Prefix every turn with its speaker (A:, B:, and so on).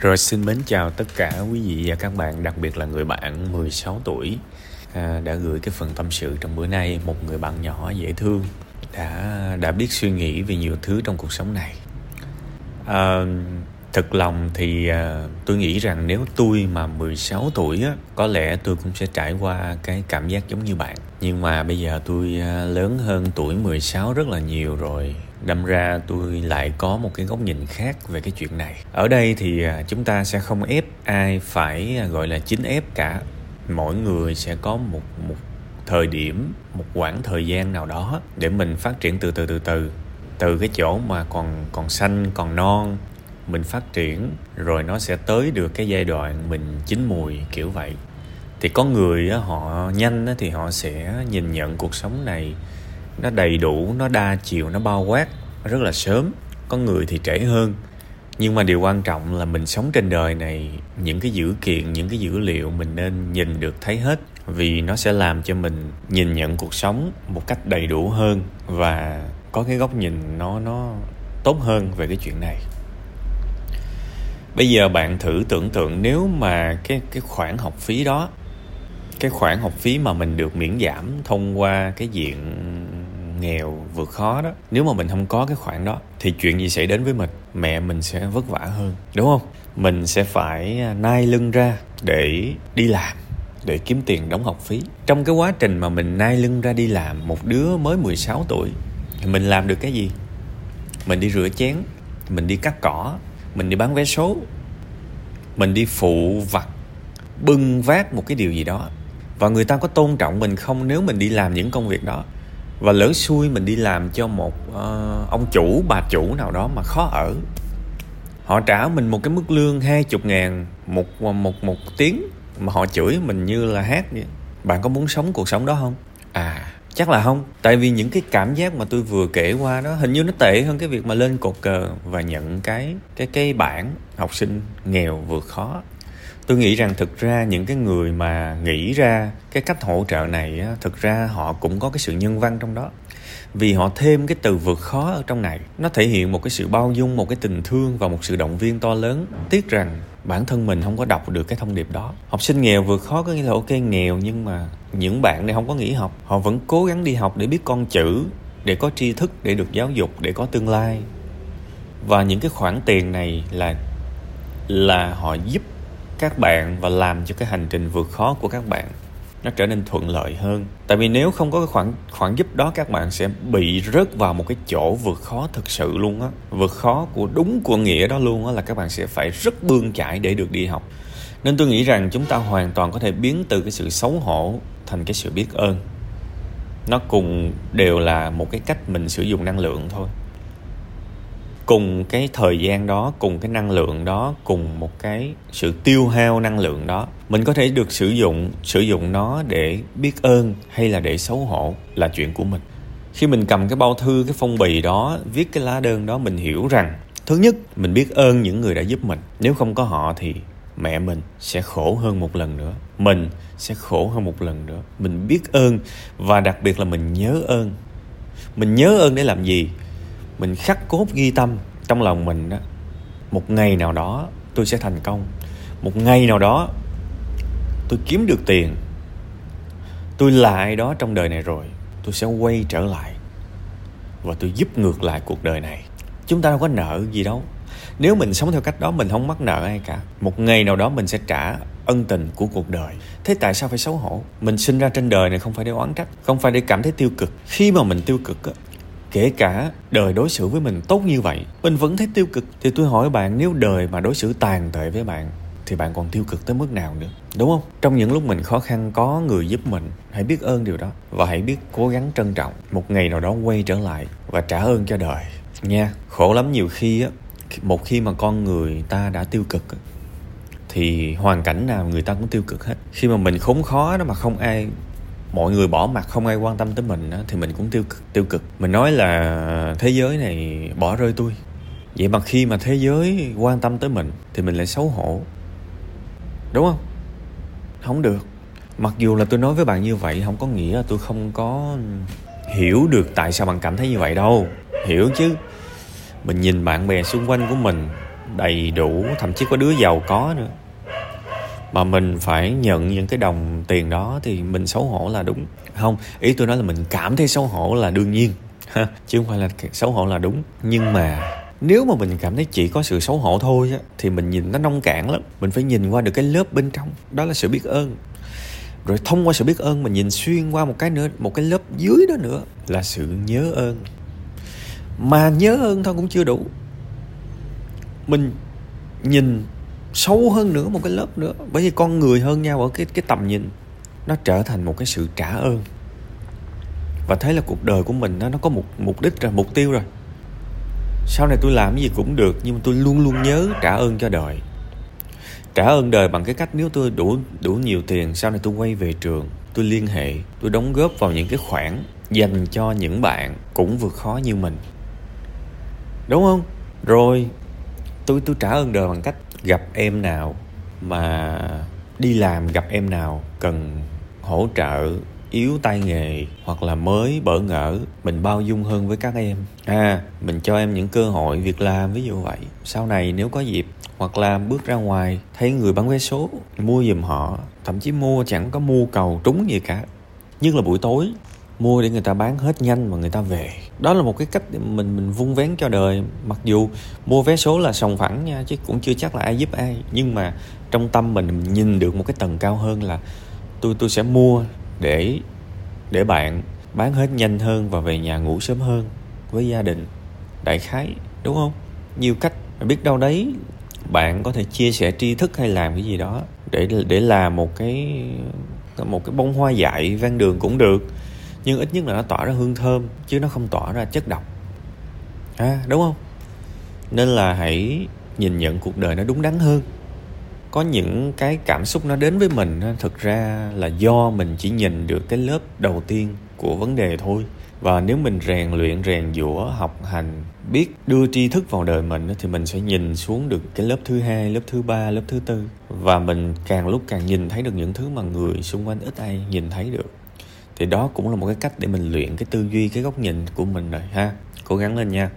A: Rồi xin mến chào tất cả quý vị và các bạn, đặc biệt là người bạn 16 tuổi à, đã gửi cái phần tâm sự trong bữa nay một người bạn nhỏ dễ thương đã đã biết suy nghĩ về nhiều thứ trong cuộc sống này. À, thực lòng thì à, tôi nghĩ rằng nếu tôi mà 16 tuổi á, có lẽ tôi cũng sẽ trải qua cái cảm giác giống như bạn. Nhưng mà bây giờ tôi à, lớn hơn tuổi 16 rất là nhiều rồi đâm ra tôi lại có một cái góc nhìn khác về cái chuyện này. Ở đây thì à, chúng ta sẽ không ép ai phải à, gọi là chính ép cả. Mỗi người sẽ có một một thời điểm, một quãng thời gian nào đó để mình phát triển từ từ từ từ. Từ cái chỗ mà còn còn xanh, còn non, mình phát triển, rồi nó sẽ tới được cái giai đoạn mình chín mùi, kiểu vậy. Thì có người họ nhanh thì họ sẽ nhìn nhận cuộc sống này nó đầy đủ, nó đa chiều, nó bao quát, rất là sớm. Có người thì trễ hơn. Nhưng mà điều quan trọng là mình sống trên đời này, những cái dữ kiện, những cái dữ liệu mình nên nhìn được, thấy hết. Vì nó sẽ làm cho mình nhìn nhận cuộc sống một cách đầy đủ hơn và có cái góc nhìn nó nó tốt hơn về cái chuyện này. Bây giờ bạn thử tưởng tượng nếu mà cái cái khoản học phí đó, cái khoản học phí mà mình được miễn giảm thông qua cái diện nghèo vượt khó đó. Nếu mà mình không có cái khoản đó, thì chuyện gì xảy đến với mình? Mẹ mình sẽ vất vả hơn, đúng không? Mình sẽ phải à, nai lưng ra để đi làm, để kiếm tiền đóng học phí. Trong cái quá trình mà mình nai lưng ra đi làm, một đứa mới 16 tuổi, thì mình làm được cái gì? Mình đi rửa chén, mình đi cắt cỏ, mình đi bán vé số, mình đi phụ vặt, bưng vác một cái điều gì đó. Và người ta có tôn trọng mình không nếu mình đi làm những công việc đó? Và lỡ xui mình đi làm cho một uh, ông chủ bà chủ nào đó mà khó ở. Họ trả mình một cái mức lương hai chục ngàn một ờ, một một tiếng mà họ chửi mình như là hát vậy. Bạn có muốn sống cuộc sống đó không? À chắc là không. Tại vì những cái cảm giác mà tôi vừa kể qua đó hình như nó tệ hơn cái việc mà lên cột cờ và nhận cái cái cái bản học sinh nghèo vượt khó tôi nghĩ rằng thực ra những cái người mà nghĩ ra cái cách hỗ trợ này á, thực ra họ cũng có cái sự nhân văn trong đó. Vì họ thêm cái từ vượt khó ở trong này nó thể hiện một cái sự bao dung một cái tình thương và một sự động viên to lớn. Tiếc rằng bản thân mình không có đọc được cái thông điệp đó. Học sinh nghèo vượt khó có nghĩa là ok nghèo nhưng mà những bạn này không có nghỉ học. Họ vẫn cố gắng đi học để biết con chữ để có tri thức để được giáo dục để có tương lai. Và những cái khoản tiền này là là họ giúp các bạn và làm cho cái hành trình vượt khó của các bạn nó trở nên thuận lợi hơn. Tại vì nếu không có cái khoản khoản giúp đó, các bạn sẽ bị rớt vào một cái chỗ vượt khó thực sự luôn á. Vượt khó của đúng của nghĩa đó luôn á, là các bạn sẽ phải rất bươn chải để được đi học. Nên tôi nghĩ rằng chúng ta hoàn toàn có thể biến từ cái sự xấu hổ thành cái sự biết ơn. Nó cùng đều là một cái cách mình sử dụng năng lượng thôi cùng cái thời gian đó, cùng cái năng lượng đó, cùng một cái sự tiêu hao năng lượng đó, mình có thể được sử dụng sử dụng nó để biết ơn hay là để xấu hổ là chuyện của mình. Khi mình cầm cái bao thư, cái phong bì đó, viết cái lá đơn đó, mình hiểu rằng, thứ nhất, mình biết ơn những người đã giúp mình. Nếu không có họ thì mẹ mình sẽ khổ hơn một lần nữa, mình sẽ khổ hơn một lần nữa. Mình biết ơn và đặc biệt là mình nhớ ơn. Mình nhớ ơn để làm gì? Mình khắc cốt ghi tâm trong lòng mình đó. Một ngày nào đó tôi sẽ thành công. Một ngày nào đó tôi kiếm được tiền. Tôi là ai đó trong đời này rồi, tôi sẽ quay trở lại và tôi giúp ngược lại cuộc đời này. Chúng ta đâu có nợ gì đâu. Nếu mình sống theo cách đó, mình không mắc nợ ai cả. Một ngày nào đó mình sẽ trả ân tình của cuộc đời. Thế tại sao phải xấu hổ? Mình sinh ra trên đời này không phải để oán trách, không phải để cảm thấy tiêu cực. Khi mà mình tiêu cực kể cả đời đối xử với mình tốt như vậy, mình vẫn thấy tiêu cực. Thì tôi hỏi bạn, nếu đời mà đối xử tàn tệ với bạn, thì bạn còn tiêu cực tới mức nào nữa? Đúng không? Trong những lúc mình khó khăn, có người giúp mình, hãy biết ơn điều đó. Và hãy biết cố gắng trân trọng. Một ngày nào đó quay trở lại và trả ơn cho đời. Nha, khổ lắm nhiều khi á một khi mà con người ta đã tiêu cực thì hoàn cảnh nào người ta cũng tiêu cực hết. Khi mà mình khốn khó đó mà không ai mọi người bỏ mặt không ai quan tâm tới mình thì mình cũng tiêu cực tiêu cực. Mình nói là thế giới này bỏ rơi tôi. Vậy mà khi mà thế giới quan tâm tới mình thì mình lại xấu hổ. Đúng không? Không được. Mặc dù là tôi nói với bạn như vậy, không có nghĩa là tôi không có hiểu được tại sao bạn cảm thấy như vậy đâu. Hiểu chứ. Mình nhìn bạn bè xung quanh của mình đầy đủ, thậm chí có đứa giàu có nữa mà mình phải nhận những cái đồng tiền đó thì mình xấu hổ là đúng. Không, ý tôi nói là mình cảm thấy xấu hổ là đương nhiên. Ha, chứ không phải là xấu hổ là đúng. Nhưng mà nếu mà mình cảm thấy chỉ có sự xấu hổ thôi á, thì mình nhìn nó nông cạn lắm. Mình phải nhìn qua được cái lớp bên trong. Đó là sự biết ơn. Rồi thông qua sự biết ơn mình nhìn xuyên qua một cái nữa, một cái lớp dưới đó nữa là sự nhớ ơn. Mà nhớ ơn thôi cũng chưa đủ. Mình nhìn sâu hơn nữa, một cái lớp nữa. Bởi vì con người hơn nhau ở cái cái tầm nhìn, nó trở thành một cái sự trả ơn. Và thấy là cuộc đời của mình nó nó có một mục đích rồi, mục tiêu rồi. Sau này tôi làm cái gì cũng được, nhưng mà tôi luôn luôn nhớ trả ơn cho đời. Trả ơn đời bằng cái cách nếu tôi đủ đủ nhiều tiền, sau này tôi quay về trường, tôi liên hệ, tôi đóng góp vào những cái khoản dành cho những bạn cũng vượt khó như mình. Đúng không? Rồi, tôi tôi trả ơn đời bằng cách gặp em nào mà đi làm gặp em nào cần hỗ trợ yếu tay nghề hoặc là mới bỡ ngỡ, mình bao dung hơn với các em. À mình cho em những cơ hội việc làm, ví dụ vậy. Sau này nếu có dịp hoặc là bước ra ngoài thấy người bán vé số, mua giùm họ, thậm chí mua chẳng có mua cầu trúng gì cả. Nhưng là buổi tối mua để người ta bán hết nhanh mà người ta về. Đó là một cái cách để mình mình vung vén cho đời. Mặc dù mua vé số là sòng phẳng nha chứ cũng chưa chắc là ai giúp ai. Nhưng mà trong tâm mình, mình nhìn được một cái tầng cao hơn là tôi tôi sẽ mua để để bạn bán hết nhanh hơn và về nhà ngủ sớm hơn với gia đình đại khái đúng không? Nhiều cách. Biết đâu đấy bạn có thể chia sẻ tri thức hay làm cái gì đó để để làm một cái một cái bông hoa dại ven đường cũng được nhưng ít nhất là nó tỏa ra hương thơm chứ nó không tỏa ra chất độc. À, đúng không? Nên là hãy nhìn nhận cuộc đời nó đúng đắn hơn. Có những cái cảm xúc nó đến với mình thực ra là do mình chỉ nhìn được cái lớp đầu tiên của vấn đề thôi. Và nếu mình rèn luyện rèn giũa học hành biết đưa tri thức vào đời mình thì mình sẽ nhìn xuống được cái lớp thứ hai lớp thứ ba lớp thứ tư. Và mình càng lúc càng nhìn thấy được những thứ mà người xung quanh ít ai nhìn thấy được thì đó cũng là một cái cách để mình luyện cái tư duy, cái góc nhìn của mình rồi ha. Cố gắng lên nha.